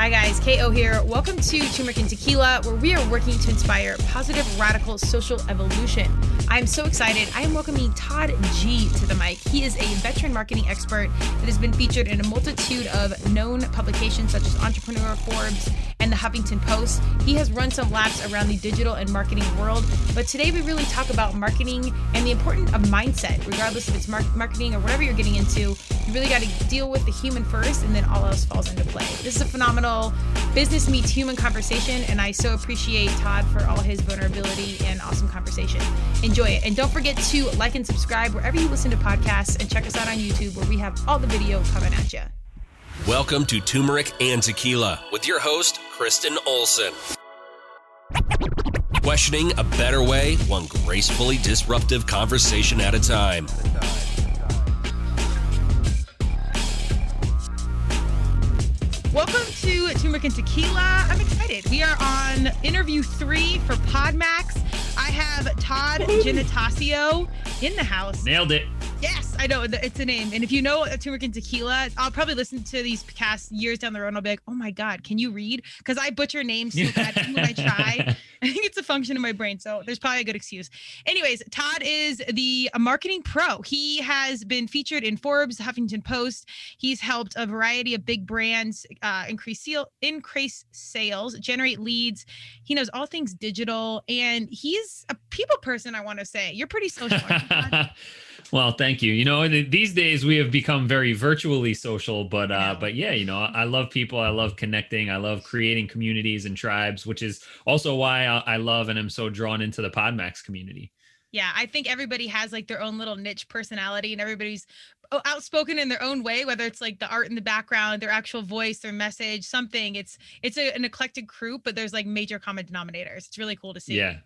Hi, guys. KO here. Welcome to Turmeric and Tequila, where we are working to inspire positive, radical social evolution. I'm so excited. I am welcoming Todd G to the mic. He is a veteran marketing expert that has been featured in a multitude of known publications such as Entrepreneur, Forbes, and the Huffington Post. He has run some laps around the digital and marketing world, but today we really talk about marketing and the importance of mindset, regardless if it's mar- marketing or whatever you're getting into. You really got to deal with the human first, and then all else falls into play. This is a phenomenal business meets human conversation, and I so appreciate Todd for all his vulnerability and awesome conversation. Enjoy it, and don't forget to like and subscribe wherever you listen to podcasts, and check us out on YouTube where we have all the video coming at you. Welcome to Turmeric and Tequila with your host, Kristen Olson. Questioning a better way, one gracefully disruptive conversation at a time. Welcome to Turmeric and Tequila. I'm excited. We are on interview three for Podmax. I have Todd Giannattasio in the house. Nailed it. Yes, I know it's a name. And if you know Turmeric and Tequila, I'll probably listen to these casts years down the road and I'll be like, oh my God, can you read? Because I butcher names so bad when I try. I think it's a function of my brain. So there's probably a good excuse. Anyways, Todd is the marketing pro. He has been featured in Forbes, Huffington Post. He's helped a variety of big brands uh, increase, seal, increase sales, generate leads. He knows all things digital and he's a people person, I want to say. You're pretty social. well, thank you. You know, these days we have become very virtually social, but uh, but yeah, you know, I love people. I love connecting. I love creating communities and tribes, which is also why I love and am so drawn into the Podmax community. Yeah, I think everybody has like their own little niche personality, and everybody's oh, outspoken in their own way. Whether it's like the art in the background, their actual voice, their message, something. It's it's a, an eclectic group, but there's like major common denominators. It's really cool to see. Yeah,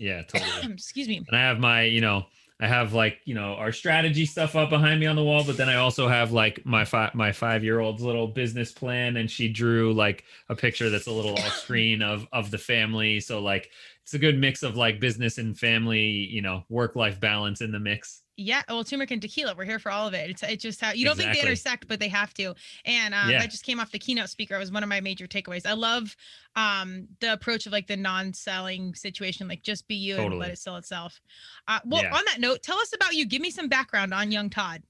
yeah, totally. Excuse me. And I have my, you know, I have like you know our strategy stuff up behind me on the wall, but then I also have like my five my five year old's little business plan, and she drew like a picture that's a little off screen of of the family. So like it's a good mix of like business and family, you know, work life balance in the mix. Yeah, well, turmeric and tequila, we're here for all of it. It's it's just how you don't exactly. think they intersect, but they have to. And um, yeah. that just came off the keynote speaker. It was one of my major takeaways. I love um the approach of like the non-selling situation, like just be you totally. and let it sell itself. Uh, well, yeah. on that note, tell us about you. Give me some background on young Todd.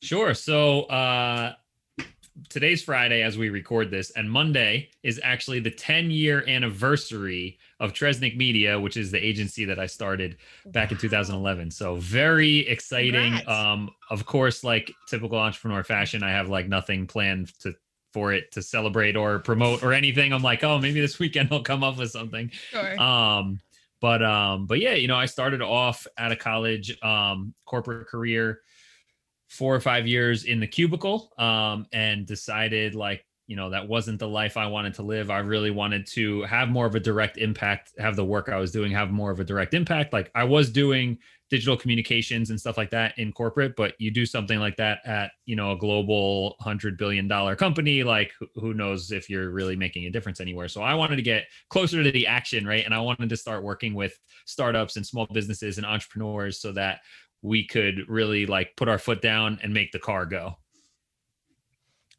Sure. So uh today's Friday as we record this, and Monday is actually the 10 year anniversary of Tresnic Media, which is the agency that I started back in 2011. So very exciting. Congrats. Um, of course, like typical entrepreneur fashion, I have like nothing planned to for it to celebrate or promote or anything. I'm like, oh, maybe this weekend I'll come up with something. Sure. Um, but um, but yeah, you know, I started off at a college, um, corporate career four or five years in the cubicle um, and decided like you know that wasn't the life i wanted to live. I really wanted to have more of a direct impact have the work i was doing have more of a direct impact. Like i was doing digital communications and stuff like that in corporate but you do something like that at you know a global 100 billion dollar company like who knows if you're really making a difference anywhere. So i wanted to get closer to the action right? And i wanted to start working with startups and small businesses and entrepreneurs so that we could really like put our foot down and make the car go.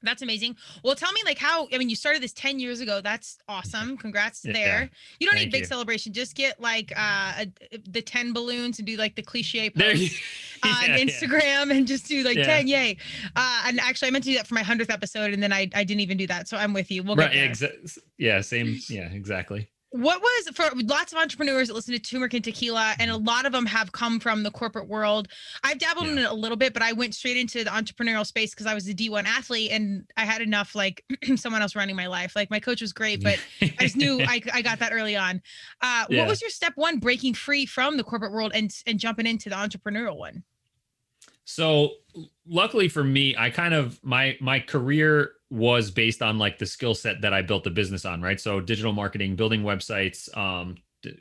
That's amazing. Well, tell me like how I mean you started this 10 years ago. That's awesome. Congrats yeah. there. You don't Thank need big you. celebration. Just get like uh a, the 10 balloons and do like the cliche post on Instagram yeah. and just do like 10 yay. Uh and actually I meant to do that for my 100th episode and then I I didn't even do that. So I'm with you. We'll right, get there. Exa- yeah, same yeah, exactly what was for lots of entrepreneurs that listen to turmeric and tequila and a lot of them have come from the corporate world i've dabbled yeah. in it a little bit but i went straight into the entrepreneurial space because i was a d1 athlete and i had enough like someone else running my life like my coach was great but i just knew I, I got that early on uh, yeah. what was your step one breaking free from the corporate world and and jumping into the entrepreneurial one so luckily for me i kind of my my career was based on like the skill set that I built the business on, right? So digital marketing, building websites, um,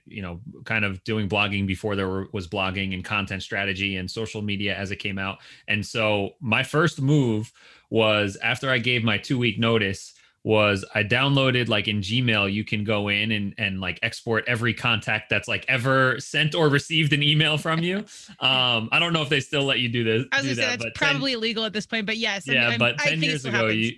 you know, kind of doing blogging before there was blogging and content strategy and social media as it came out. And so my first move was after I gave my two week notice was I downloaded like in Gmail, you can go in and, and like export every contact that's like ever sent or received an email from you. Um, I don't know if they still let you do this. I was gonna say that's probably 10, illegal at this point, but yes. Yeah, I mean, but 10 years ago, you,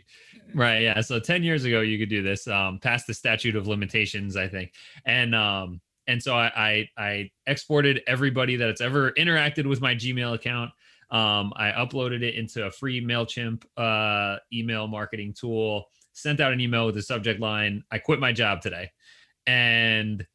Right. Yeah. So 10 years ago, you could do this, um, past the statute of limitations, I think. And, um, and so I, I, I exported everybody that's ever interacted with my Gmail account. Um, I uploaded it into a free MailChimp uh, email marketing tool, sent out an email with the subject line, I quit my job today. And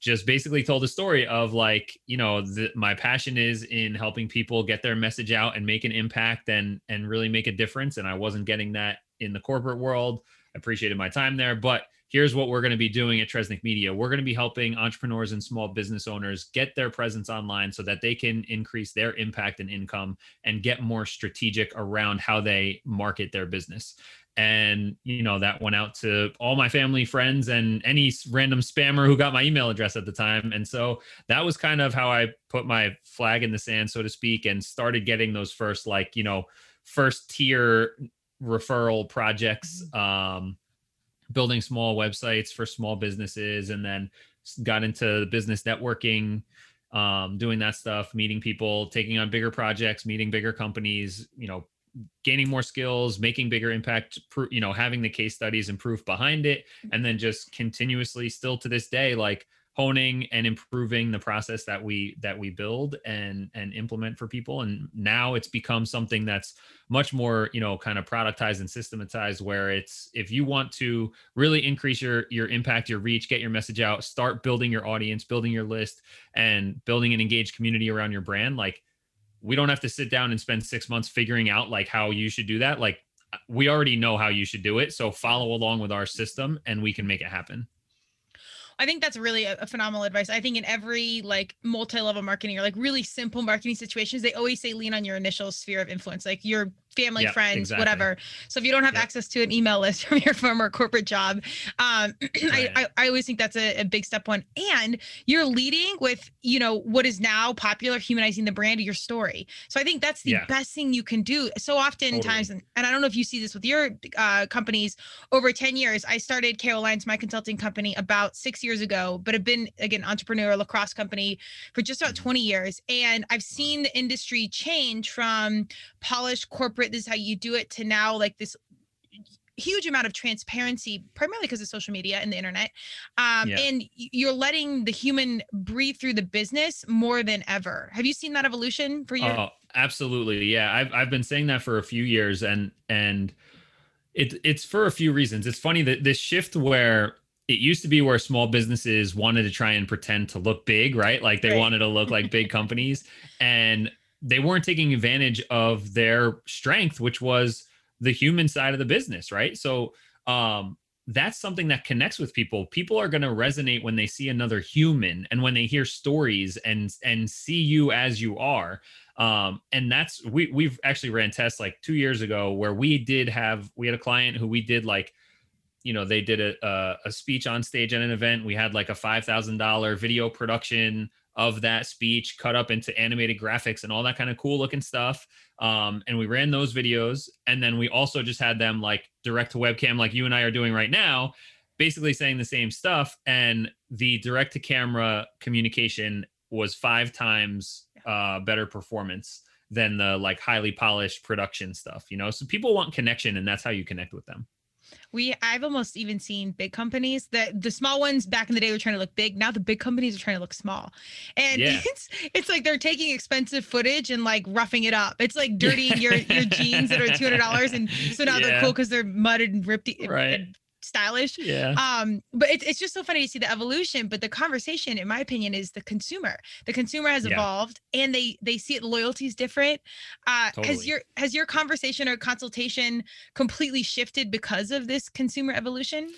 just basically told a story of like you know the, my passion is in helping people get their message out and make an impact and and really make a difference and i wasn't getting that in the corporate world i appreciated my time there but here's what we're going to be doing at Tresnic Media. We're going to be helping entrepreneurs and small business owners get their presence online so that they can increase their impact and income and get more strategic around how they market their business. And you know that went out to all my family friends and any random spammer who got my email address at the time. And so that was kind of how i put my flag in the sand so to speak and started getting those first like you know first tier referral projects mm-hmm. um building small websites for small businesses and then got into business networking um, doing that stuff, meeting people, taking on bigger projects, meeting bigger companies, you know, gaining more skills making bigger impact you know having the case studies and proof behind it and then just continuously still to this day like honing and improving the process that we that we build and and implement for people and now it's become something that's much more you know kind of productized and systematized where it's if you want to really increase your your impact your reach get your message out start building your audience building your list and building an engaged community around your brand like we don't have to sit down and spend six months figuring out like how you should do that. Like we already know how you should do it. So follow along with our system and we can make it happen. I think that's really a, a, phenomenal advice. I think in every like multi-level marketing or like really simple marketing situations, they always say lean on your initial sphere of influence, like your family, friends, exactly. whatever. So if you don't have yep. access to an email list from your former corporate job, um, right. I, I, always think that's a, a, big step one. And you're leading with, you know, what is now popular, humanizing the brand of your story. So I think that's the yeah. best thing you can do. So oftentimes, totally. and, and I don't know if you see this with your uh, companies, over 10 years, I started Caroline's, my consulting company, about six years ago, but have been, again, entrepreneur lacrosse company for just about mm-hmm. 20 years. And I've seen the industry change from polished corporate this is how you do it to now like this huge amount of transparency primarily because of social media and the internet um, yeah. and you're letting the human breathe through the business more than ever have you seen that evolution for you oh absolutely yeah I've, I've been saying that for a few years and and it, it's for a few reasons it's funny that this shift where it used to be where small businesses wanted to try and pretend to look big right like they right. wanted to look like big companies and they weren't taking advantage of their strength, which was the human side of the business, right? So um, that's something that connects with people. People are going to resonate when they see another human and when they hear stories and and see you as you are. Um, and that's we we've actually ran tests like two years ago where we did have we had a client who we did like you know they did a, a, a speech on stage at an event we had like a $5000 video production of that speech cut up into animated graphics and all that kind of cool looking stuff. Um, and we ran those videos. And then we also just had them like direct to webcam, like you and I are doing right now, basically saying the same stuff. And the direct to camera communication was five times uh, better performance than the like highly polished production stuff, you know? So people want connection and that's how you connect with them we I've almost even seen big companies that the small ones back in the day were trying to look big. Now the big companies are trying to look small. And yeah. it's it's like they're taking expensive footage and like roughing it up. It's like dirtying your your jeans that are two hundred dollars, and so now yeah. they're cool because they're mudded and ripped right. and stylish. Yeah. Um, but it's it's just so funny to see the evolution. But the conversation, in my opinion, is the consumer. The consumer has yeah. evolved and they they see it loyalty is different. Uh totally. has your has your conversation or consultation completely shifted because of this consumer evolution?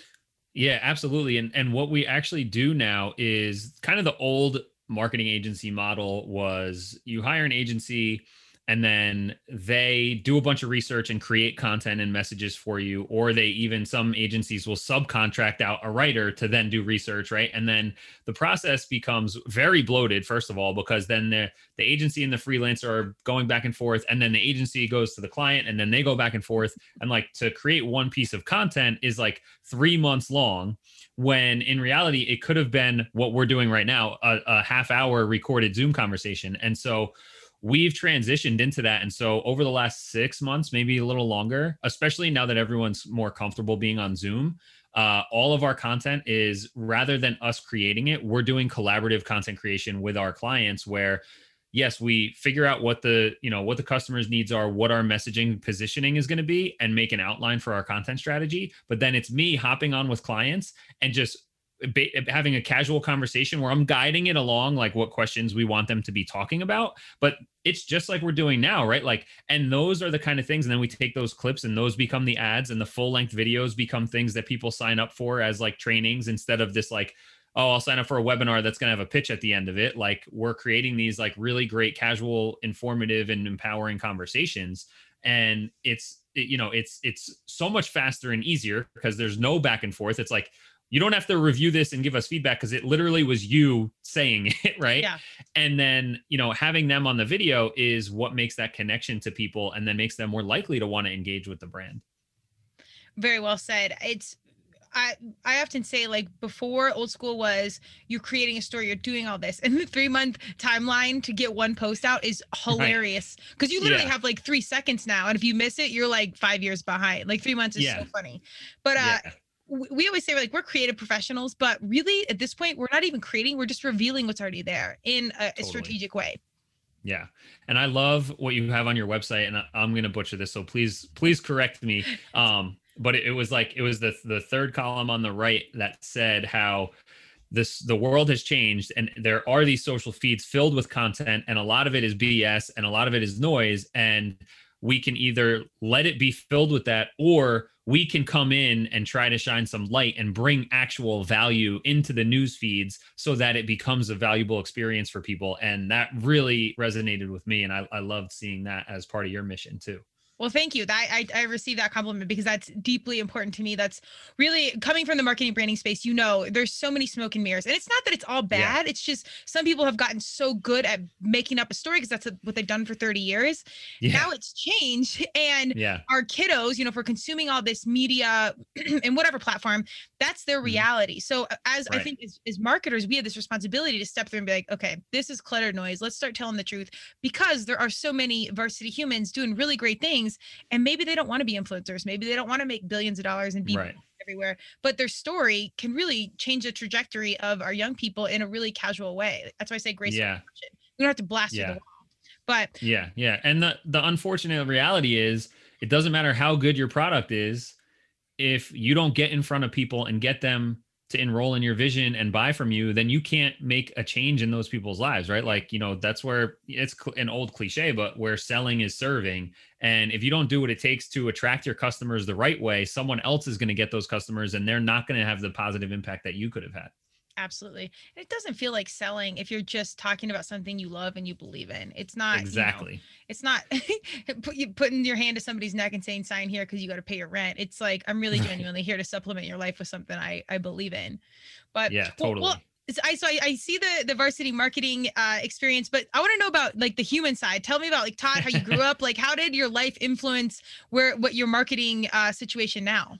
Yeah, absolutely. And and what we actually do now is kind of the old marketing agency model was you hire an agency and then they do a bunch of research and create content and messages for you or they even some agencies will subcontract out a writer to then do research right? And then the process becomes very bloated first of all because then the the agency and the freelancer are going back and forth and then the agency goes to the client and then they go back and forth. And like to create one piece of content is like 3 months long when in reality it could have been what we're doing right now a, a half hour recorded zoom conversation. And so we've transitioned into that. And so over the last six months, maybe a little longer, especially now that everyone's more comfortable being on Zoom, uh, all of our content is rather than us creating it, we're doing collaborative content creation with our clients where yes we figure out what the you know what the customers needs are what our messaging positioning is going to be and make an outline for our content strategy but then it's me hopping on with clients and just having a casual conversation where I'm guiding it along, like what questions we want them to be talking about. But it's just like we're doing now, right? Like, and those are the kind of things. And then we take those clips and those become the ads, and the full length videos become things that people sign up for as like trainings instead of this, like, oh, I'll sign up for a webinar that's going to have a pitch at the end of it. Like, we're creating these like really great, casual, informative, and empowering conversations. And it's, you know, it's, it's so much faster and easier because there's no back and forth. It's like, you don't have to review this and give us feedback because it literally was you saying it right yeah. and then you know having them on the video is what makes that connection to people and then makes them more likely to want to engage with the brand very well said it's I I often say like before old school was you're creating a story, you're doing all this, and the three month timeline to get one post out is hilarious because right. you literally yeah. have like three seconds now, and if you miss it, you're like five years behind. Like three months is yeah. so funny, but uh, yeah we always say like we're creative professionals, but really at this point we're not even creating, we're just revealing what's already there in a, totally. a strategic way. Yeah. And I love what you have on your website and I'm going to butcher this so please please correct me. Um but it, it was like it was the the third column on the right that said how this the world has changed and there are these social feeds filled with content and a lot of it is BS and a lot of it is noise and we can either let it be filled with that or we can come in and try to shine some light and bring actual value into the news feeds so that it becomes a valuable experience for people. And that really resonated with me and i, I loved seeing that as part of your mission too well, thank you. That I, I received that compliment because that's deeply important to me. That's really coming from the marketing branding space. You know, there's so many smoke and mirrors, and it's not that it's all bad. Yeah. It's just some people have gotten so good at making up a story because that's a, what they've done for 30 years. Yeah. Now it's changed, and yeah. our kiddos, you know, for consuming all this media and whatever platform, that's their mm-hmm. reality. So uh, as right. I think as, as marketers, we have this responsibility to step through and be like, okay, this is cluttered noise. Let's start telling the truth because there are so many varsity humans doing really great things things and maybe they don't want to be influencers maybe they don't want to make billions of dollars and be right. everywhere but their story can really change the trajectory of our young people in a really casual way that's why i say grace yeah. we don't have to blast yeah. the wall but yeah yeah and the the unfortunate reality is it doesn't matter how good your product is if you don't get in front of people and get them to enroll in your vision and buy from you, then you can't make a change in those people's lives, right? Like, you know, that's where it's an old cliche, but where selling is serving. And if you don't do what it takes to attract your customers the right way, someone else is going to get those customers and they're not going to have the positive impact that you could have had. Absolutely. And it doesn't feel like selling if you're just talking about something you love and you believe in. It's not exactly. You know, it's not put you putting your hand to somebody's neck and saying sign here because you got to pay your rent. It's like I'm really genuinely here to supplement your life with something I I believe in. But yeah, totally. Well, I so I, I see the the varsity marketing uh, experience, but I want to know about like the human side. Tell me about like Todd, how you grew up. Like, how did your life influence where what your marketing uh, situation now?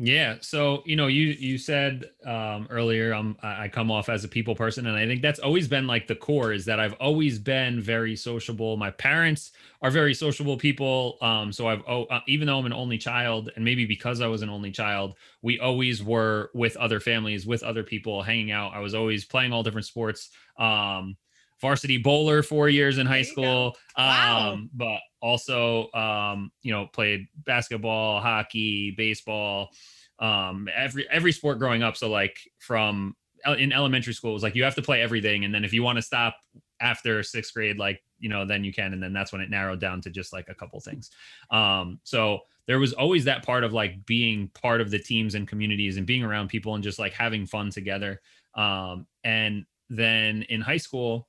Yeah. So, you know, you you said um, earlier um, I come off as a people person, and I think that's always been like the core is that I've always been very sociable. My parents are very sociable people. Um, so I've oh, uh, even though I'm an only child, and maybe because I was an only child, we always were with other families, with other people, hanging out. I was always playing all different sports. Um, varsity bowler four years in high school. Wow. Um, but also, um, you know, played basketball, hockey, baseball, um, every every sport growing up. So like from in elementary school, it was like you have to play everything, and then if you want to stop after sixth grade, like you know, then you can, and then that's when it narrowed down to just like a couple things. Um, so there was always that part of like being part of the teams and communities and being around people and just like having fun together. Um, and then in high school,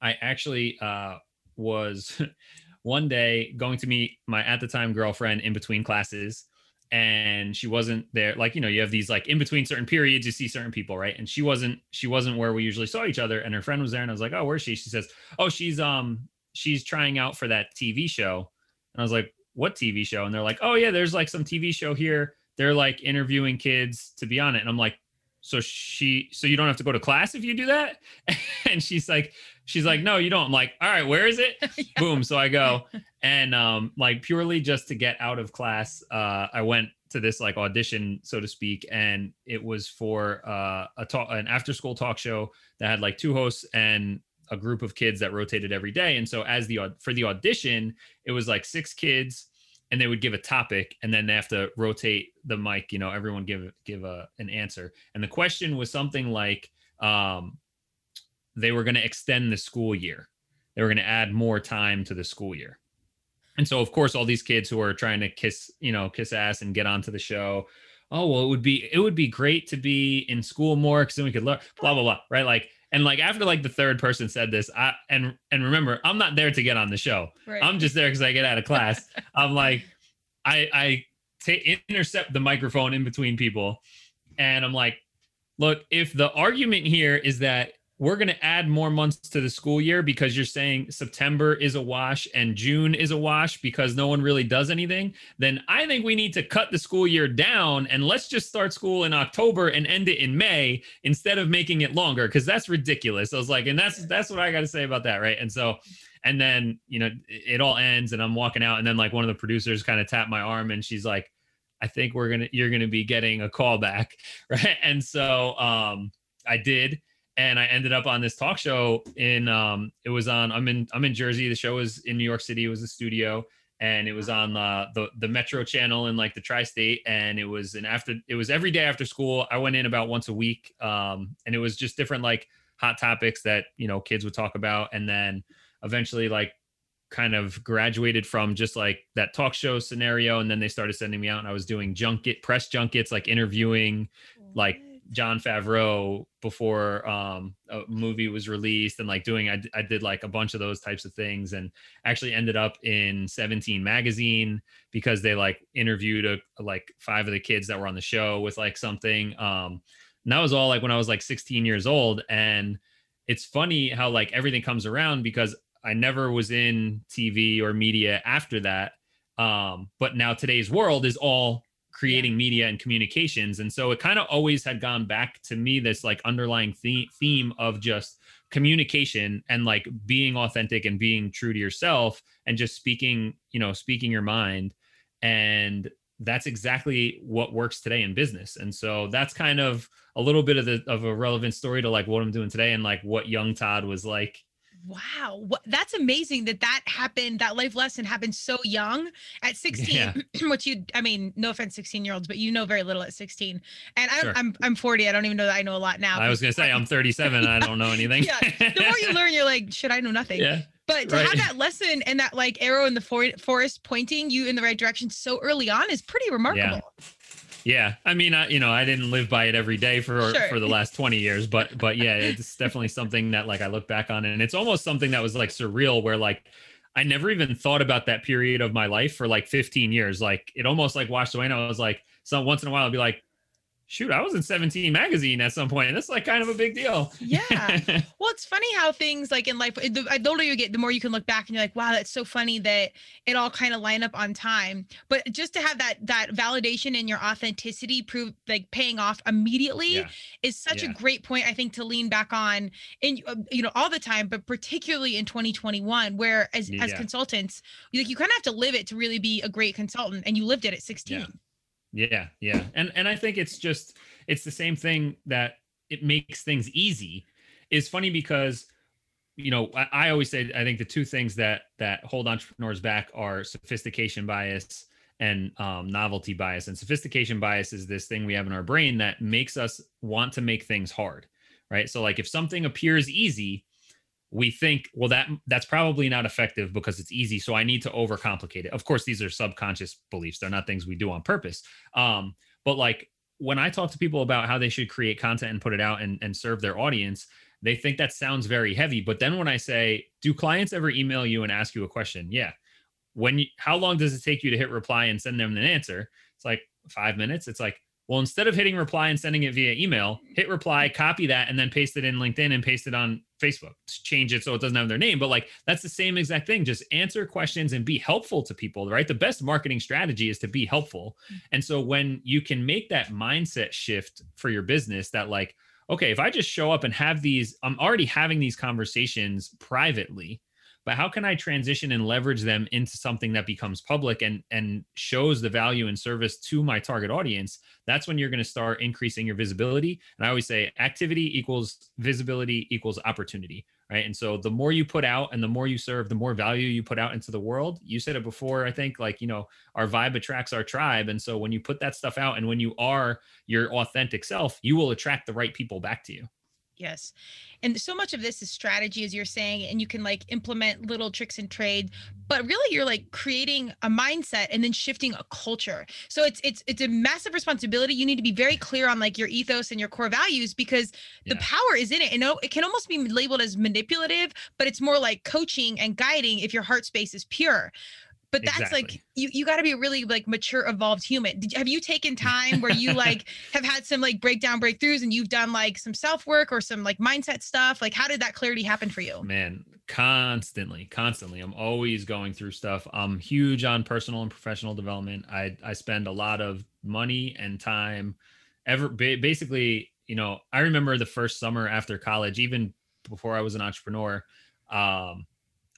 I actually uh, was one day going to meet my at the time girlfriend in between classes and she wasn't there. Like you know you have these like in between certain periods you see certain people right? And she wasn't she wasn't where we usually saw each other and her friend was there and i was like oh where's she? She says oh she's um she's trying out for that tv show. And i was like what tv show? And they're like oh yeah there's like some tv show here. They're like interviewing kids to be on it. And i'm like so she so you don't have to go to class if you do that? And she's like she's like no you don't. I'm like all right where is it? Yeah. boom so i go. And um like purely just to get out of class uh i went to this like audition so to speak and it was for uh a talk an after school talk show that had like two hosts and a group of kids that rotated every day. And so as the for the audition it was like six kids and they would give a topic and then they have to rotate the mic you know everyone give give a an answer. And the question was something like um they were going to extend the school year. They were going to add more time to the school year. And so of course all these kids who are trying to kiss you know kiss ass and get onto the show oh well it would be it would be great to be in school more because then we could learn blah blah blah right? Like and like after like the third person said this i and and remember i'm not there to get on the show. Right. i'm just there because i get out of class. I'm like i i t- intercept the microphone in between people and i'm like look if the argument here is that we're going to add more months to the school year because you're saying September is a wash and June is a wash because no one really does anything, then I think we need to cut the school year down and let's just start school in October and end it in May instead of making it longer because that's ridiculous. I was like, and that's that's what I got to say about that, right? And so and then, you know, it all ends and I'm walking out and then like one of the producers kind of tapped my arm and she's like, I think we're going to you're going to be getting a call back, right? And so um I did and I ended up on this talk show in um it was on I'm in I'm in Jersey. The show was in New York City. It was a studio and it was on the the, the Metro channel in like the tri-state and it was an after it was every day after school. I went in about once a week um and it was just different like hot topics that, you know, kids would talk about and then eventually like kind of graduated from just like that talk show scenario and then they started sending me out and I was doing junket press junkets like interviewing like Jon Favreau before um, a movie was released and like doing I, I did like a bunch of those types of things and actually ended up in 17 magazine because they like interviewed a, like five of the kids that were on the show with like something um and that was all like when I was like 16 years old. And it's funny how like everything comes around because I never was in TV or media after that um but now today's world is all creating yeah. media and communications. And so it kind of always had gone back to me this like underlying theme, theme of just communication and like being authentic and being true to yourself and just speaking you know speaking your mind. And that's exactly what works today in business. And so that's kind of a little bit of the of a relevant story to like what i'm doing today and like what young todd was like Wow, what, that's amazing that that happened. That life lesson happened so young at 16. Yeah. which you, I mean, no offense, 16 year olds, but you know very little at 16. And I'm, sure. I'm, I'm 40. I don't even know that I know a lot now. I was gonna say I'm 37. I don't know anything. yeah, the more you learn, you're like, should I know nothing? Yeah. But to right. have that lesson and that like arrow in the for- forest pointing you in the right direction so early on is pretty remarkable. Yeah. Yeah, I mean, I, you know, I didn't live by it every day for sure. for the last twenty years, but but yeah, it's definitely something that like I look back on, and it's almost something that was like surreal, where like I never even thought about that period of my life for like fifteen years. Like it almost like washed away, and I was like, so once in a while, I'd be like, shoot, I was in 17 magazine at some point. And that's like kind of a big deal. Yeah. well, it's funny how things like in life, the, the older you get, the more you can look back and you're like, wow, that's so funny that it all kind of line up on time. But just to have that, that validation and your authenticity prove like paying off immediately yeah. is such yeah. a great point, I think, to lean back on in, uh, you know, all the time, but particularly in 2021, where as, yeah. as consultants, like you kind of have to live it to really be a great consultant. And you lived it at 16. Yeah, yeah. And and I think it's just it's the same thing that it makes things easy. Is funny because you know, I, I always say I think the two things that that hold entrepreneurs back are sophistication bias and um, novelty bias. And sophistication bias is this thing we have in our brain that makes us want to make things hard, right? So like if something appears easy, we think well that that's probably not effective because it's easy so i need to overcomplicate it. Of course these are subconscious beliefs. They're not things we do on purpose. Um, but like when i talk to people about how they should create content and put it out and, and serve their audience they think that sounds very heavy. But then when i say do clients ever email you and ask you a question? Yeah. When you how long does it take you to hit reply and send them an answer? It's like five minutes. It's like well, instead of hitting reply and sending it via email, hit reply, copy that, and then paste it in LinkedIn and paste it on Facebook, change it so it doesn't have their name. But like that's the same exact thing. Just answer questions and be helpful to people, right? The best marketing strategy is to be helpful. Mm. And so when you can make that mindset shift for your business, that like, okay, if I just show up and have these, I'm already having these conversations privately but how can i transition and leverage them into something that becomes public and and shows the value and service to my target audience? That's when you're going to start increasing your visibility. And i always say activity equals visibility equals opportunity right? And so the more you put out and the more you serve the more value you put out into the world. You said it before i think like you know our vibe attracts our tribe. And so when you put that stuff out and when you are your authentic self you will attract the right people back to you Yes. And so much of this is strategy, as you're saying, and you can like implement little tricks and trade, but really you're like creating a mindset and then shifting a culture. So it's it's it's a massive responsibility. You need to be very clear on like your ethos and your core values because the power is in it. And it can almost be labeled as manipulative, but it's more like coaching and guiding if your heart space is pure but that's exactly. like you you got to be a really like mature evolved human. Did, have you taken time where you like have had some like breakdown breakthroughs and you've done like some self work or some like mindset stuff? Like how did that clarity happen for you? Man constantly constantly. I'm always going through stuff. I'm huge on personal and professional development. I i spend a lot of money and time ever basically you know i remember the first summer after college even before i was an entrepreneur um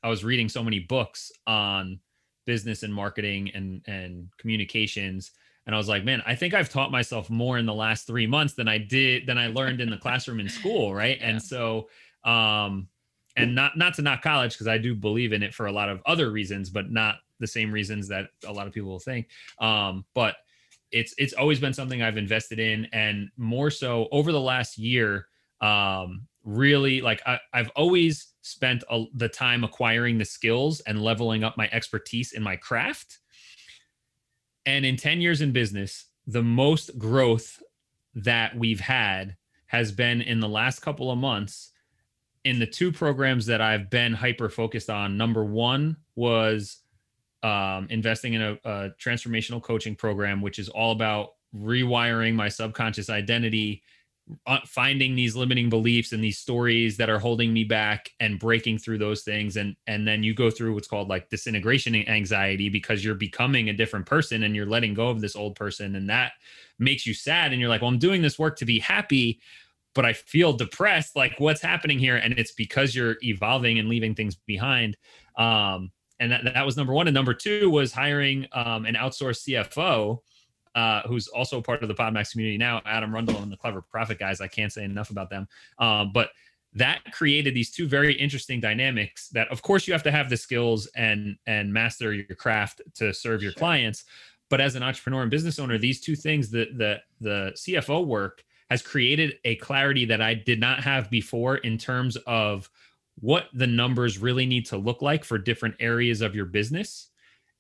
i was reading so many books on business and marketing and and communications. And i was like man i think i've taught myself more in the last three months than i did than i learned in the classroom in school right? Yeah. and so um and not not to knock college because i do believe in it for a lot of other reasons but not the same reasons that a lot of people will think. Um but it's it's always been something i've invested in and more so over the last year um really like I, have always spent a, the time acquiring the skills and leveling up my expertise in my craft. And in 10 years in business, the most growth that we've had has been in the last couple of months in the two programs that I've been hyper focused on. Number one was um, investing in a, a transformational coaching program, which is all about rewiring my subconscious identity finding these limiting beliefs and these stories that are holding me back and breaking through those things. And and then you go through what's called like disintegration anxiety because you're becoming a different person and you're letting go of this old person. And that makes you sad and you're like well I'm doing this work to be happy but I feel depressed. Like what's happening here? And it's because you're evolving and leaving things behind. Um and that, that was number 1 and number 2 was hiring um an outsourced CFO uh, who's also part of the Podmax community now, Adam Rundle and the Clever Profit guys. I can't say enough about them. Um, but that created these two very interesting dynamics that of course you have to have the skills and and master your craft to serve your sure. clients but as an entrepreneur and business owner these two things the the the cfo work has created a clarity that i did not have before in terms of what the numbers really need to look like for different areas of your business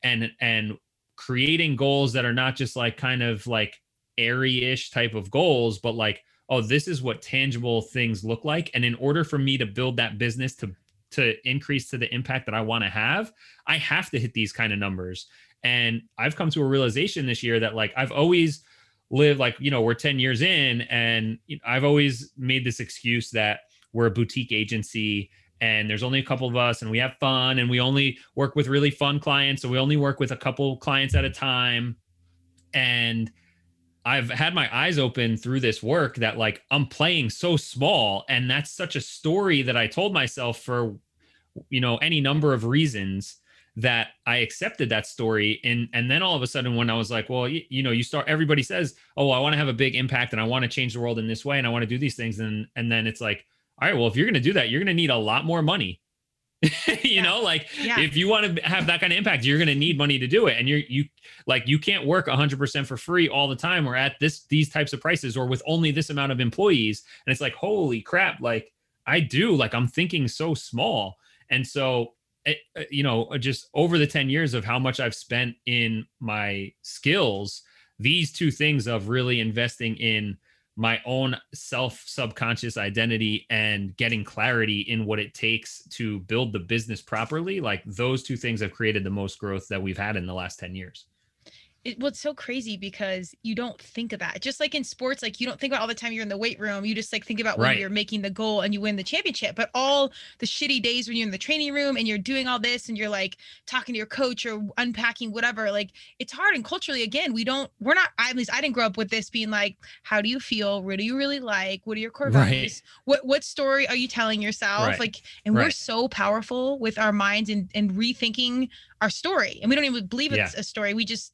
and and creating goals that are not just like kind of like airy-ish type of goals, but like, oh, this is what tangible things look like. And in order for me to build that business to to increase to the impact that I want to have, I have to hit these kind of numbers. And I've come to a realization this year that like I've always lived like, you know, we're 10 years in and I've always made this excuse that we're a boutique agency and there's only a couple of us and we have fun and we only work with really fun clients so we only work with a couple clients at a time. And I've had my eyes open through this work that like I'm playing so small and that's such a story that I told myself for you know any number of reasons that I accepted that story. And and then all of a sudden when I was like well you, you know you start everybody says oh I want to have a big impact and I want to change the world in this way and I want to do these things and and then it's like all right, well, if you're going to do that, you're going to need a lot more money. you yeah. know, like yeah. if you want to have that kind of impact, you're going to need money to do it. And you're, you like, you can't work 100% for free all the time or at this, these types of prices or with only this amount of employees. And it's like, holy crap, like I do, like I'm thinking so small. And so, it, eh, eh, you know, just over the 10 years of how much I've spent in my skills, these two things of really investing in my own self subconscious identity and getting clarity in what it takes to build the business properly like those two things have created the most growth that we've had in the last 10 years it, well, it's so crazy because you don't think of that. Just like in sports, like you don't think about all the time you're in the weight room. You just like think about when Right. you're making the goal and you win the championship. But all the shitty days when you're in the training room and you're doing all this and you're like talking to your coach or unpacking whatever, like it's hard. And culturally, again, we don't, we're not, at least I didn't grow up with this being like, how do you feel? What do you really like? What are your core Right. values? What what story are you telling yourself? Right. Like, and we're so powerful with our minds and and rethinking our story. And we don't even believe Yeah. it's a story. We just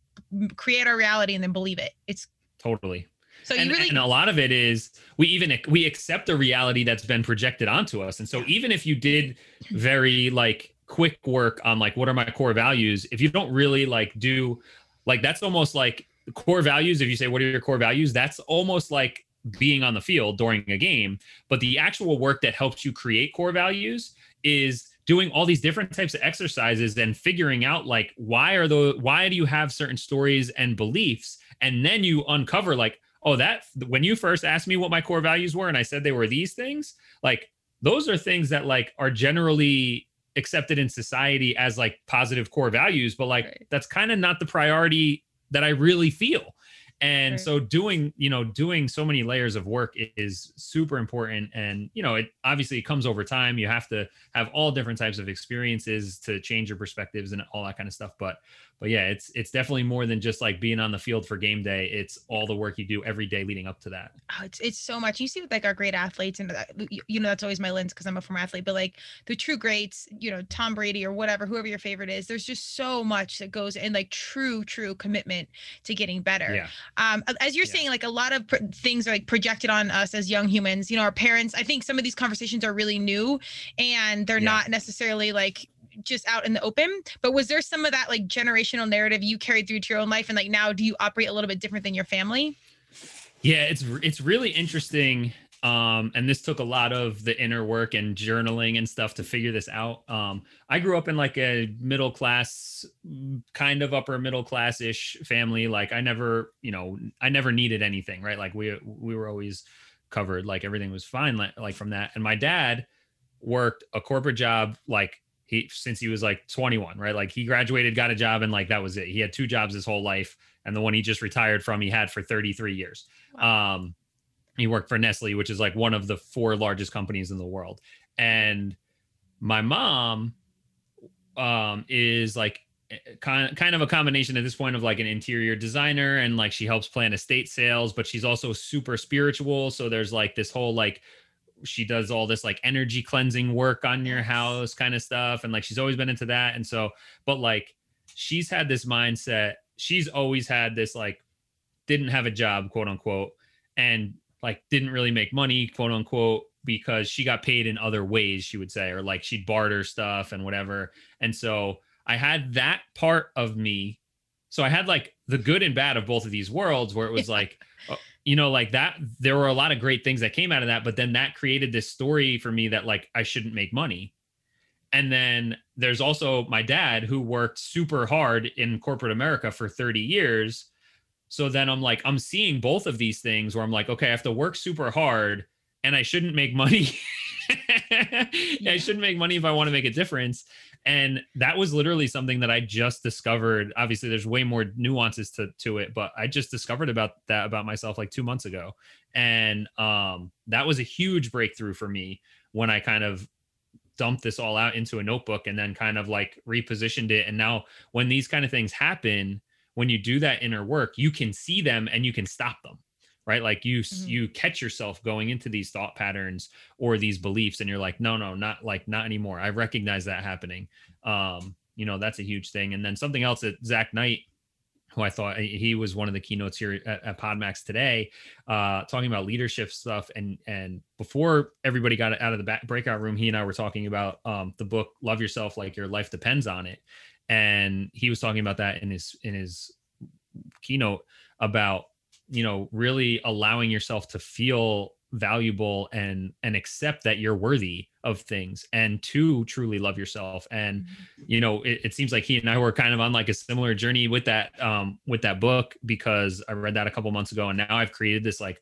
create our reality and then believe it. It's Totally. so and, you really and a lot of it is we even we accept a reality that's been projected onto us and so even if you did very like quick work on like what are my core values if you don't really like do like that's almost like core values if you say what are your core values that's almost like being on the field during a game but the actual work that helps you create core values is doing all these different types of exercises and figuring out like why are the why do you have certain stories and beliefs and then you uncover like oh that when you first asked me what my core values were and i said they were these things like those are things that like are generally accepted in society as like positive core values but like Right. that's kind of not the priority that i really feel and Right. so doing you know doing so many layers of work is super important. And you know it obviously it comes over time. You have to have all different types of experiences to change your perspectives and all that kind of stuff. But but yeah it's it's definitely more than just like being on the field for game day it's all the work you do every day leading up to that oh, it's it's so much. You see with like our great athletes, and that- you, you know that's always my lens because I'm a former athlete. But like the true greats, you know Tom Brady or whatever, whoever your favorite is, there's just so much that goes in like true true commitment to getting better. yeah um as you're Yeah. saying like a lot of pr- things are like projected on us as young humans you know our parents i think some of these conversations are really new and they're Yeah. not necessarily like just out in the open but was there some of that like generational narrative you carried through to your own life and like now do you operate a little bit different than your family Yeah, it's it's really interesting. Um, and this took a lot of the inner work and journaling and stuff to figure this out. Um, I grew up in like a middle class, kind of upper middle class ish family. Like I never, you know, I never needed anything, right? Like we we were always covered, like everything was fine, like, like from that. And my dad worked a corporate job, like he since he was like 21, right? Like he graduated, got a job, and like that was it. He had two jobs his whole life, and the one he just retired from, he had for 33 years. Um, he worked for Nestle, which is like one of the four largest companies in the world. And my mom um, is like kind kind of a combination at this point of like an interior designer and like she helps plan estate sales, but she's also super spiritual. So there's like this whole like she does all this like energy cleansing work on your house kind of stuff and like she's always been into that and so but like she's had this mindset she's always had this like didn't have a job quote unquote and like didn't really make money quote unquote because she got paid in other ways she would say or like she'd barter stuff and whatever and so i had that part of me so i had like the good and bad of both of these worlds where it was like uh, you know like that there were a lot of great things that came out of that but then that created this story for me that like i shouldn't make money. And then there's also my dad who worked super hard in corporate america for 30 years. So then i'm like i'm seeing both of these things where i'm like okay i have to work super hard and i shouldn't make money. I shouldn't make money if i want to make a difference and that was literally something that i just discovered. Obviously there's way more nuances to to it but i just discovered about that about myself like 2 months ago. And um that was a huge breakthrough for me when i kind of dumped this all out into a notebook and then kind of like repositioned it. And now when these kind of things happen when you do that inner work you can see them and you can stop them right? Like you Mhm. you catch yourself going into these thought patterns or these beliefs and you're like no no not like not anymore. I recognize that happening. Um you know that's a huge thing. And then something else that zach knight who i thought he was one of the keynotes here at, at podmax today uh talking about leadership stuff and and before everybody got out of the back breakout room he and i were talking about um the book love yourself like your life depends on it. And he was talking about that in his in his keynote about you know really allowing yourself to feel valuable and and accept that you're worthy of things and to truly love yourself. And you know it, it seems like he and i were kind of on like a similar journey with that um with that book because i read that a couple months ago and now i've created this like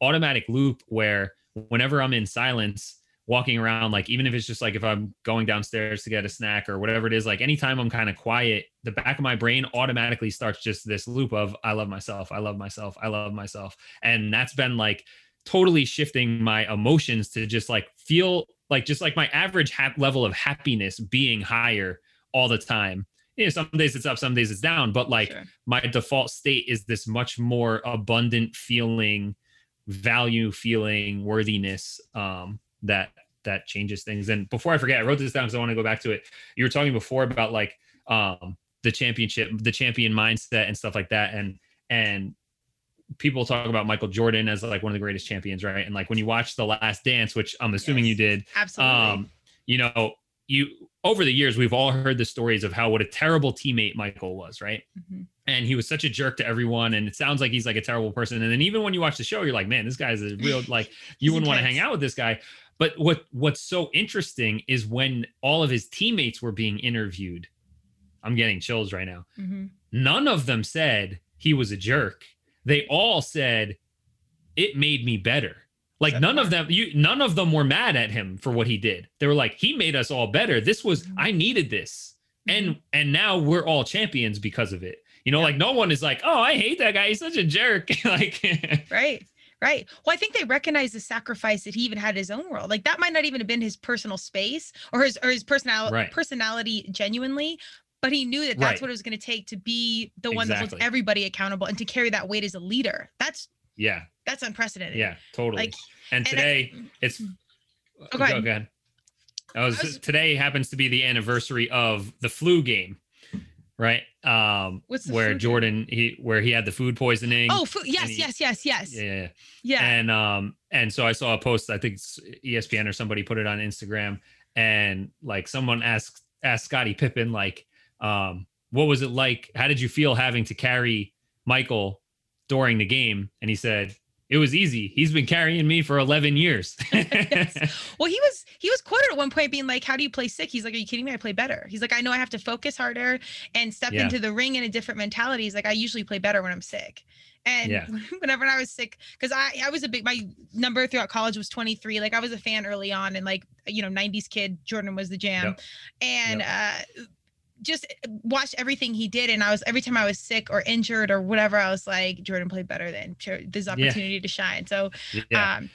automatic loop where whenever i'm in silence walking around like even if it's just like if i'm going downstairs to get a snack or whatever it is like anytime i'm kind of quiet the back of my brain automatically starts just this loop of i love myself i love myself i love myself and that's been like totally shifting my emotions to just like feel like just like my average hap- level of happiness being higher all the time you know some days it's up some days it's down but like Sure. my default state is this much more abundant feeling value feeling worthiness um that that changes things. And before i forget i wrote this down because i want to go back to it. You were talking before about like um the championship the champion mindset and stuff like that. And and people talk about michael jordan as like one of the greatest champions right? And like when you watch the last dance which i'm assuming you did Absolutely. um you know you over the years we've all heard the stories of how what a terrible teammate michael was right? Mhm. and he was such a jerk to everyone and it sounds like he's like a terrible person. And then even when you watch the show you're like man this guy's a real like you wouldn't want to hang out with this guy but what what's so interesting is when all of his teammates were being interviewed i'm getting chills right now. Mhm. none of them said he was a jerk. They all said it made me better. Like That none of them you none of them were mad at him for what he did. They were like he made us all better. This was Mhm. i needed this. And Mm-hmm. and now we're all champions because of it. You know like no one is like oh i hate that guy. He's such a jerk. Like Right. Right. Well, I think they recognize the sacrifice that he even had in his own world. Like that might not even have been his personal space or his or his personality Right. personality genuinely, but he knew that that's Right. what it was going to take to be the one that holds everybody accountable and to carry that weight as a leader. That's yeah that's unprecedented. yeah totally Like and and I- today mm, it's mm. Oh, go ahead. ahead. I was, I was- today happens to be the anniversary of the flu game, right? Um, where? Jordan he where he had the food poisoning. Oh, fu- yes, he- yes, yes, yes. yeah, yeah. And um, and so I saw a post. I think it's ESPN or somebody put it on Instagram, and like someone asked asked Scottie Pippen like, um, what was it like? How did you feel having to carry Michael during the game? And he said. It was easy. He's been carrying me for 11 years. Yes. Well, he was he was quoted at one point being like, "How do you play sick?" He's like, "Are you kidding me? I play better." He's like, "I know I have to focus harder and step Yeah. into the ring in a different mentality." He's like, "I usually play better when I'm sick." And Yeah. whenever I was sick, because I I was a big my number throughout college was 23. Like I was a fan early on, and like you know 90s kid Jordan was the jam, Yep. and uh just watched everything he did and i was every time i was sick or injured or whatever i was like jordan played better than this opportunity to shine so yeah. um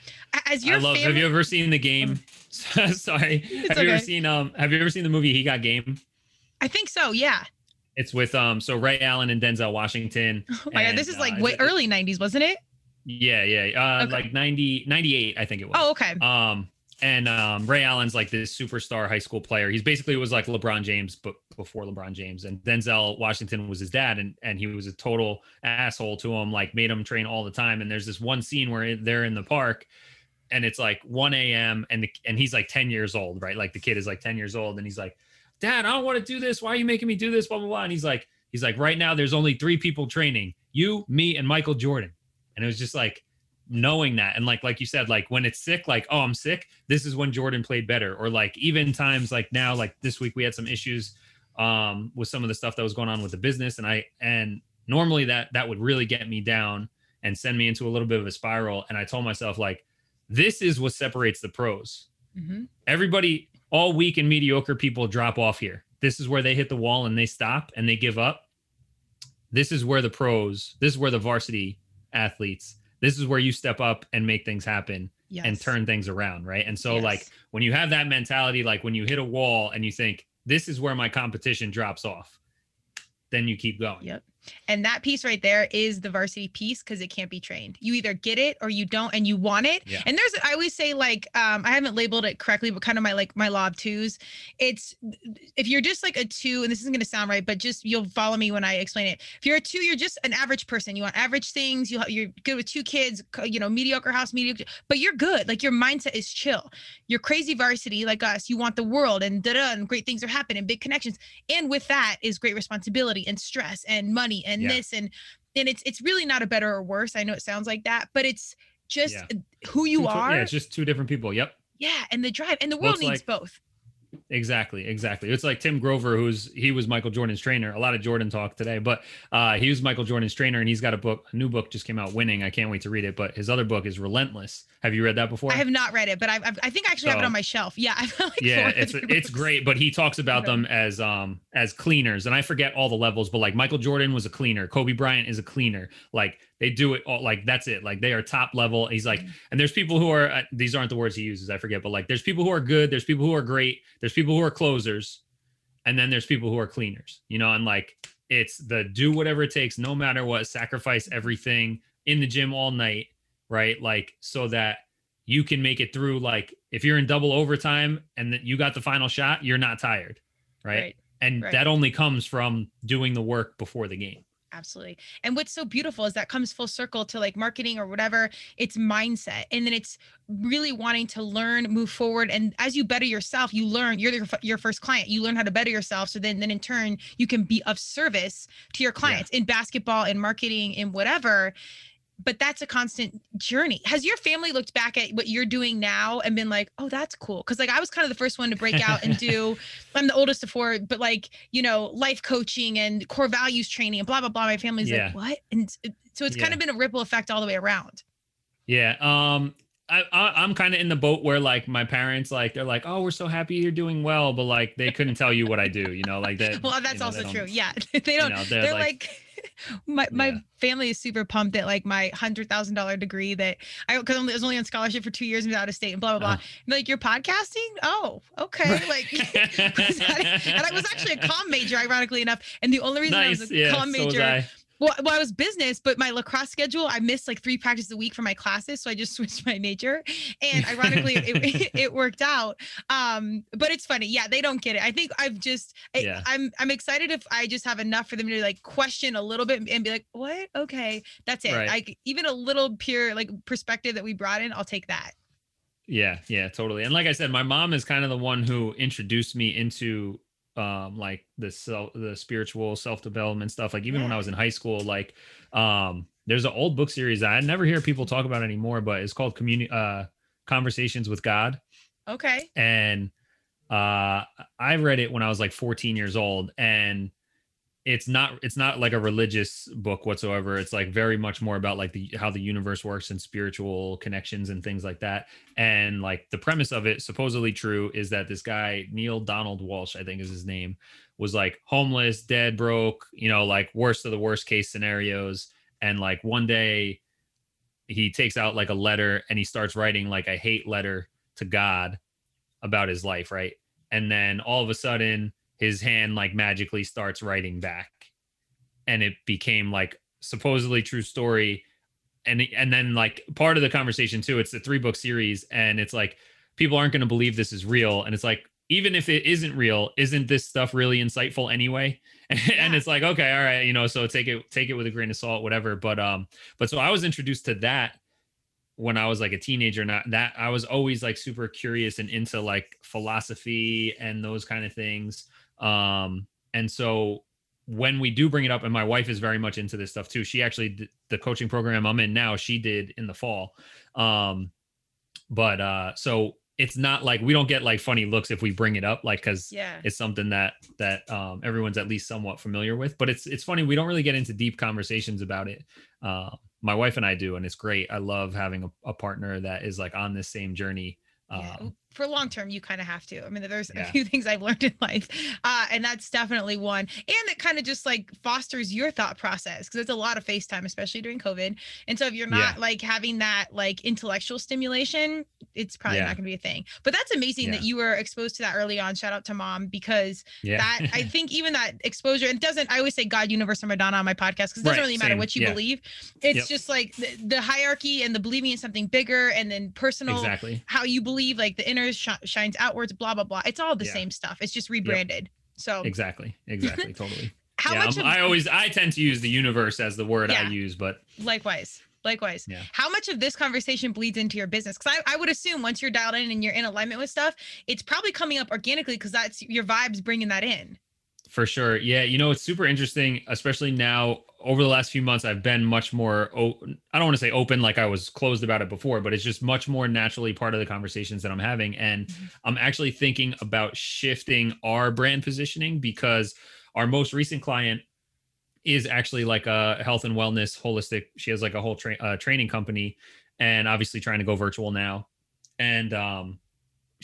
as your I love. family, Have you ever seen the game? Sorry. have you ever seen um? Have you ever seen the movie He Got Game? I think so. Yeah. It's with um. So Ray Allen and Denzel Washington. Oh my god, this is like uh, way early '90s, wasn't it? Yeah, yeah. Uh, Okay. like 90, 98, I think it was. Oh, okay. Um, and um, Ray Allen's like this superstar high school player. He's basically was like LeBron James, but before LeBron James. And Denzel Washington was his dad, and and he was a total asshole to him. Like made him train all the time. And there's this one scene where they're in the park, and it's like 1 a.m. and the, and he's like 10 years old, right? Like the kid is like 10 years old, and he's like, Dad, I don't want to do this. Why are you making me do this? Blah blah blah. And he's like, he's like, right now there's only three people training: you, me, and Michael Jordan. And it was just like knowing that. And like like you said like when it's sick like oh i'm sick. This is when jordan played better. Or like even times like now like this week we had some issues um with some of the stuff that was going on with the business and i and normally that that would really get me down and send me into a little bit of a spiral. And i told myself like this is what separates the pros. Mhm. everybody all weak and mediocre people drop off here. This is where they hit the wall and they stop and they give up. This is where the pros this is where the varsity athletes this is where you step up and make things happen Yes. and turn things around right and so Yes. like when you have that mentality like when you hit a wall and you think this is where my competition drops off then you keep going Yep. And that piece right there is the varsity piece because it can't be trained. You either get it or you don't, and you want it. Yeah. And there's, I always say, like, um, I haven't labeled it correctly, but kind of my like my law of twos. It's if you're just like a two, and this isn't going to sound right, but just you'll follow me when I explain it. If you're a two, you're just an average person. You want average things. You you're good with two kids. You know, mediocre house, mediocre, but you're good. Like your mindset is chill. You're crazy varsity like us. You want the world and da da, and great things are happening, big connections and with that is great responsibility and stress and money and Yeah. this and and it's it's really not a better or worse. I know it sounds like that but it's just Yeah. who you Two are yeah it's just two different people. Yep. Yeah and the drive and the world needs both Exactly, exactly. It's like Tim Grover, who's he was Michael Jordan's trainer. A lot of Jordan talk today, but uh, he was Michael Jordan's trainer, and he's got a book, a new book just came out, Winning. I can't wait to read it. But his other book is Relentless. Have you read that before? I have not read it, but I've, I've, i think I actually so, have it on my shelf. Yeah, I've like yeah, it's it's great. But he talks about them as um as cleaners, and I forget all the levels, but like Michael Jordan was a cleaner, Kobe Bryant is a cleaner. Like they do it all like that's it. Like they are top level. He's like, mm-hmm. and there's people who are uh, these aren't the words he uses. I forget, but like there's people who are good. There's people who are great. There's people who are closers, and then there's people who are cleaners. You know, and like it's the do whatever it takes, no matter what, sacrifice everything in the gym all night, right? Like so that you can make it through. Like if you're in double overtime and that you got the final shot, you're not tired, right? right. And right. that only comes from doing the work before the game absolutely and what's so beautiful is that comes full circle to like marketing or whatever it's mindset and then it's really wanting to learn move forward and as you better yourself you learn you're your, your first client you learn how to better yourself so then then in turn you can be of service to your clients yeah. in basketball in marketing in whatever but that's a constant journey. Has your family looked back at what you're doing now and been like, "Oh, that's cool"? Because like I was kind of the first one to break out and do. I'm the oldest of four, but like you know, life coaching and core values training and blah blah blah. My family's yeah. like, "What?" And so it's yeah. kind of been a ripple effect all the way around. Yeah. Um. I, I am kind of in the boat where like my parents like they're like oh we're so happy you're doing well but like they couldn't tell you what I do you know like that well that's you know, also true yeah they don't you know, they're, they're like, like my my yeah. family is super pumped at like my hundred thousand dollar degree that I because I was only on scholarship for two years and out of state and blah blah blah. Uh, like you're podcasting? Oh, okay. Like and I was actually a com major, ironically enough. And the only reason nice. I was a yeah, com major so well, well, I was business, but my lacrosse schedule, I missed like three practices a week for my classes. So I just switched my major. And ironically, it, it, worked out. Um, but it's funny. Yeah, they don't get it. I think I've just, yeah. I, I'm, I'm excited if I just have enough for them to like question a little bit and be like, what? Okay, that's it. Right. Like even a little pure like perspective that we brought in, I'll take that. Yeah, yeah, totally. And like I said, my mom is kind of the one who introduced me into um like the self the spiritual self-development stuff like even yeah. when i was in high school like um there's an old book series i never hear people talk about anymore but it's called community uh conversations with god okay and uh i read it when i was like 14 years old and it's not it's not like a religious book whatsoever. It's like very much more about like the how the universe works and spiritual connections and things like that. And like the premise of it supposedly true is that this guy Neale Donald Walsch i think is his name was like homeless dead broke you know like worst of the worst case scenarios. And like one day he takes out like a letter and he starts writing like a hate letter to god about his life right? And then all of a sudden his hand like magically starts writing back. And it became like supposedly true story. And and then like part of the conversation too it's a three book series and it's like people aren't going to believe this is real. And it's like even if it isn't real isn't this stuff really insightful anyway? And, yeah. and it's like okay all right you know so take it take it with a grain of salt whatever. But um but so i was introduced to that when I was like a teenager, not that I was always like super curious and into like philosophy and those kind of things. Um, and so when we do bring it up, and my wife is very much into this stuff too. She actually the coaching program I'm in now, she did in the fall. Um, but uh, so it's not like we don't get like funny looks if we bring it up, like because yeah, it's something that that um, everyone's at least somewhat familiar with. But it's it's funny we don't really get into deep conversations about it. Uh, my wife and I do, and it's great. I love having a, a partner that is like on this same journey. Yeah. For long term you kind of have to i mean there's yeah. a few things i've learned in life uh, and that's definitely one and it kind of just like fosters your thought process because it's a lot of facetime especially during covid and so if you're not yeah. like having that like intellectual stimulation it's probably yeah. not going to be a thing but that's amazing that you were exposed to that early on shout out to mom because that i think even that exposure it doesn't i always say god universe or madonna on my podcast because it doesn't right. really matter Same. what you believe it's yep. just like the, the hierarchy and the believing in something bigger and then personal exactly how you believe like the inner sh- shines outwards, blah blah blah. It's all the yeah. same stuff. It's just rebranded. Yep. So exactly, exactly, totally. How yeah, much? Of, I always I tend to use the universe as the word yeah. I use, but likewise. Likewise. Yeah. How much of this conversation bleeds into your business? Because I, I would assume once you're dialed in and you're in alignment with stuff, it's probably coming up organically because that's your vibes bringing that in. For sure. Yeah. You know, it's super interesting, especially now over the last few months I've been much more I don't want to say open like I was closed about it before, but it's just much more naturally part of the conversations that I'm having and mm-hmm. I'm actually thinking about shifting our brand positioning because our most recent client is actually like a health and wellness holistic she has like a whole tra- uh, training company and obviously trying to go virtual now and um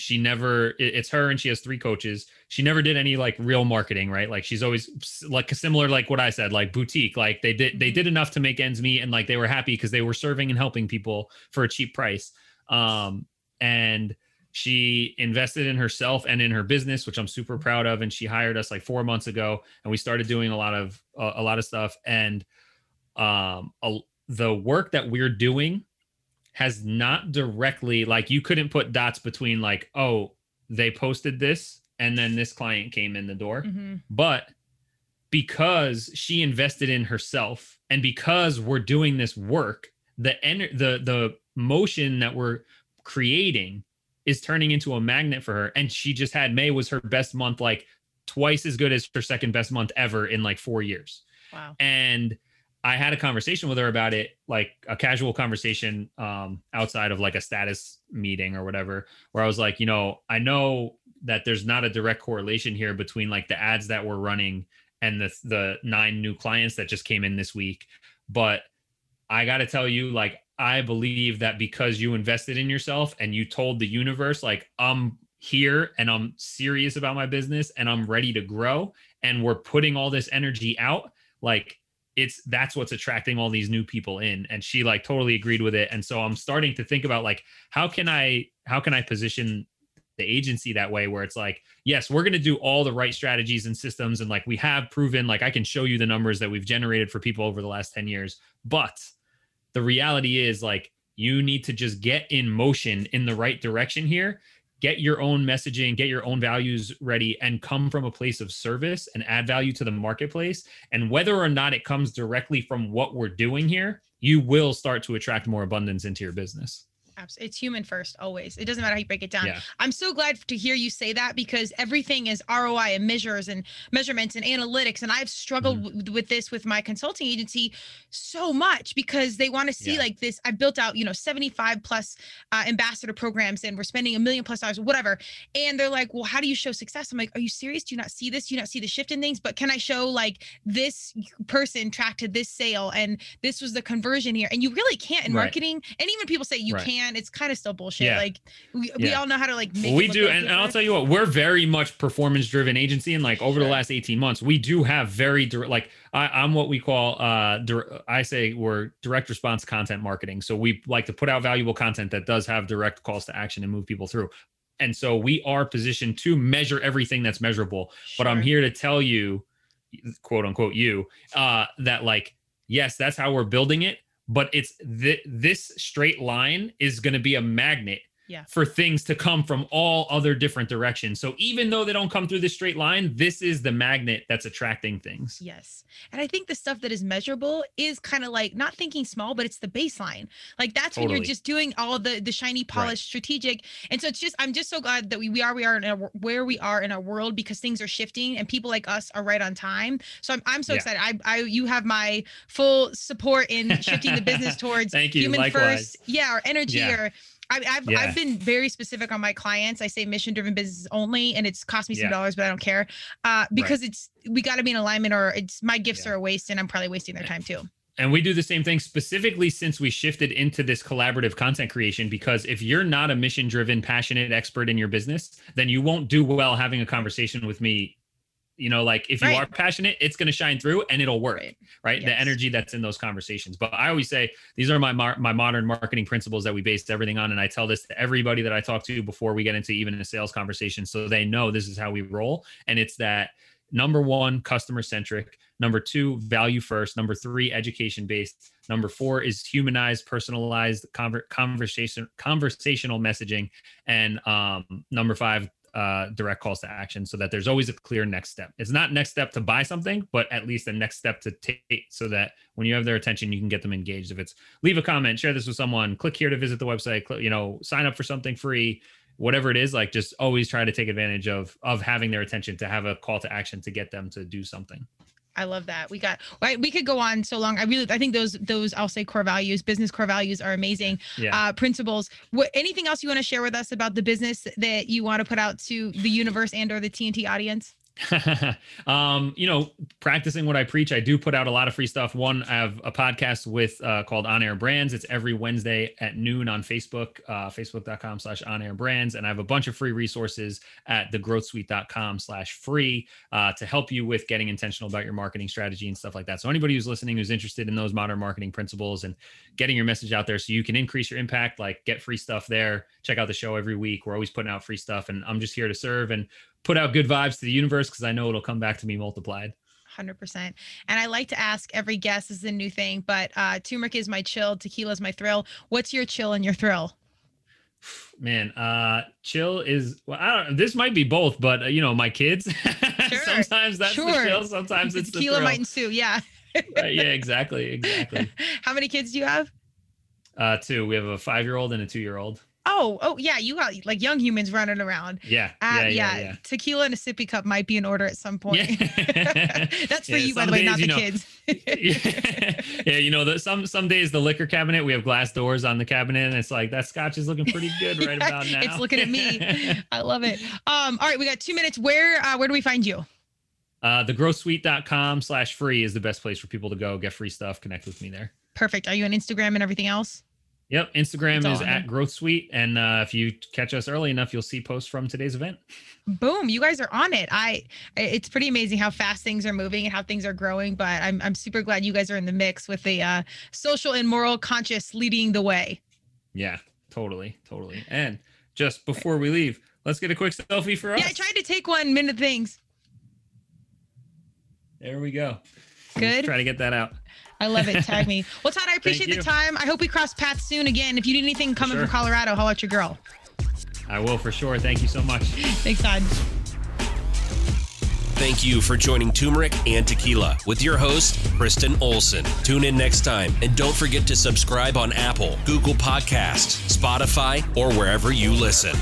she never it's her and she has three coaches. She never did any like real marketing right? Like she's always like similar like what i said like boutique. Like they did they mm-hmm. did enough to make ends meet and like they were happy because they were serving and helping people for a cheap price. Um and she invested in herself and in her business which i'm super proud of and she hired us like four months ago and we started doing a lot of uh, a lot of stuff. And um a, the work that we're doing has not directly like you couldn't put dots between like oh they posted this and then this client came in the door. Mm-hmm. but because she invested in herself and because we're doing this work the en- the the motion that we're creating is turning into a magnet for her. And she just had may was her best month like twice as good as her second best month ever in like 4 years. Wow. And I had a conversation with her about it, like a casual conversation um, outside of like a status meeting or whatever, where I was like, you know, I know that there's not a direct correlation here between like the ads that we're running and the the nine new clients that just came in this week, but I got to tell you, like, I believe that because you invested in yourself and you told the universe, like, I'm here and I'm serious about my business and I'm ready to grow, and we're putting all this energy out, like it's that's what's attracting all these new people in. And she like totally agreed with it. And so i'm starting to think about like how can i how can i position the agency that way where it's like yes we're going to do all the right strategies and systems. And like we have proven like i can show you the numbers that we've generated for people over the last 10 years. But the reality is like you need to just get in motion in the right direction here get your own messaging, get your own values ready, and come from a place of service and add value to the marketplace. And whether or not it comes directly from what we're doing here, you will start to attract more abundance into your business. It's human first, always. It doesn't matter how you break it down. Yeah. I'm so glad to hear you say that because everything is ROI and measures and measurements and analytics. And I've struggled mm. w- with this with my consulting agency so much because they want to see yeah. like this. I built out, you know, 75 plus uh, ambassador programs and we're spending a million plus dollars, whatever. And they're like, well, how do you show success? I'm like, are you serious? Do you not see this? Do you not see the shift in things? But can I show like this person tracked to this sale and this was the conversion here? And you really can't in right. marketing. And even people say you right. Can it's kind of still bullshit. Yeah. Like we, yeah. we all know how to like we do, and, and, I'll tell you what, we're very much performance driven agency, and like over sure. the last eighteen months, we do have very direct. Like I, am what we call uh, I say we're direct response content marketing. So we like to put out valuable content that does have direct calls to action and move people through. And so we are positioned to measure everything that's measurable. Sure. But I'm here to tell you, quote unquote, you, uh, that like yes, that's how we're building it but it's th- this straight line is going to be a magnet yeah. for things to come from all other different directions. So even though they don't come through the straight line, this is the magnet that's attracting things. Yes. And I think the stuff that is measurable is kind of like not thinking small, but it's the baseline. Like that's totally. when you're just doing all the the shiny polished right. strategic. And so it's just I'm just so glad that we, we are we are in a, where we are in our world because things are shifting and people like us are right on time. So I'm I'm so yeah. excited. I I you have my full support in shifting the business towards Thank you. human Likewise. first. Yeah, or energy yeah. or I, have yeah. I've been very specific on my clients. I say mission driven business only, and it's cost me some yeah. dollars, but I don't care uh, because right. it's we got to be in alignment, or it's my gifts yeah. are a waste, and I'm probably wasting their time too. And we do the same thing specifically since we shifted into this collaborative content creation. Because if you're not a mission driven, passionate expert in your business, then you won't do well having a conversation with me you know like if you right. are passionate it's going to shine through and it'll work right, right? Yes. the energy that's in those conversations but i always say these are my my modern marketing principles that we base everything on and i tell this to everybody that i talk to before we get into even a sales conversation so they know this is how we roll and it's that number one customer centric number two value first number three education based number four is humanized personalized conver- conversation conversational messaging and um, number five uh, direct calls to action so that there's always a clear next step. It's not next step to buy something, but at least a next step to take so that when you have their attention, you can get them engaged. If it's leave a comment, share this with someone, click here to visit the website, you know, sign up for something free, whatever it is, like just always try to take advantage of of having their attention to have a call to action to get them to do something. I love that. We got right. We could go on so long. I really, I think those those I'll say core values, business core values are amazing. Yeah. Uh, principles. What anything else you want to share with us about the business that you want to put out to the universe and or the T&T audience? um, you know, practicing what I preach. I do put out a lot of free stuff. One, I have a podcast with uh, called On Air Brands. It's every Wednesday at noon on Facebook, uh, facebook.com slash on air brands. And I have a bunch of free resources at thegrowthsuite.com slash free uh, to help you with getting intentional about your marketing strategy and stuff like that. So anybody who's listening who's interested in those modern marketing principles and getting your message out there so you can increase your impact, like get free stuff there. Check out the show every week. We're always putting out free stuff and I'm just here to serve and put out good vibes to the universe because I know it'll come back to me multiplied. 100%. And I like to ask every guest, this is a new thing, but uh, turmeric is my chill, tequila is my thrill. What's your chill and your thrill? Man, uh, chill is well. I don't. This might be both, but uh, you know, my kids. Sure. sometimes that's Sure. the chill. Sometimes it's tequila the thrill. Tequila might ensue. Yeah. Right, yeah, exactly, exactly. How many kids do you have? Uh, two. We have a five-year-old and a two-year-old. Oh, oh yeah, you got like young humans running around. Yeah, Uh, yeah, yeah, yeah. Tequila and a sippy cup might be in order at some point. Yeah. That's for Yeah, you, by the way, days, not the know, kids. yeah, you know, the, some some days the liquor cabinet we have glass doors on the cabinet, and it's like that scotch is looking pretty good right about now. it's looking at me. I love it. Um, all right, we got two minutes. Where uh, where do we find you? uh, thegrowthsuite.com slash free is the best place for people to go get free stuff. Connect with me there. Perfect. Are you on Instagram and everything else? Yep, Instagram is at. Growth Suite, and uh, if you catch us early enough, you'll see posts from today's event. Boom, you guys are on it. I it's pretty amazing how fast things are moving and how things are growing, but I'm I'm super glad you guys are in the mix with the uh social and moral conscious leading the way. Yeah, totally, totally. And just before we leave, let's get a quick selfie for us. Yeah, I tried to take one minute things. There we go. Good. Try to get that out. I love it. Tag me. Well, Todd, I appreciate the time. I hope we cross paths soon again. If you need anything coming sure. from Colorado, how about your girl. I will for sure. Thank you so much. Thanks, Todd. Thank you for joining Turmeric and Tequila with your host, Kristen Olson. Tune in next time and don't forget to subscribe on Apple, Google Podcasts, Spotify, or wherever you listen.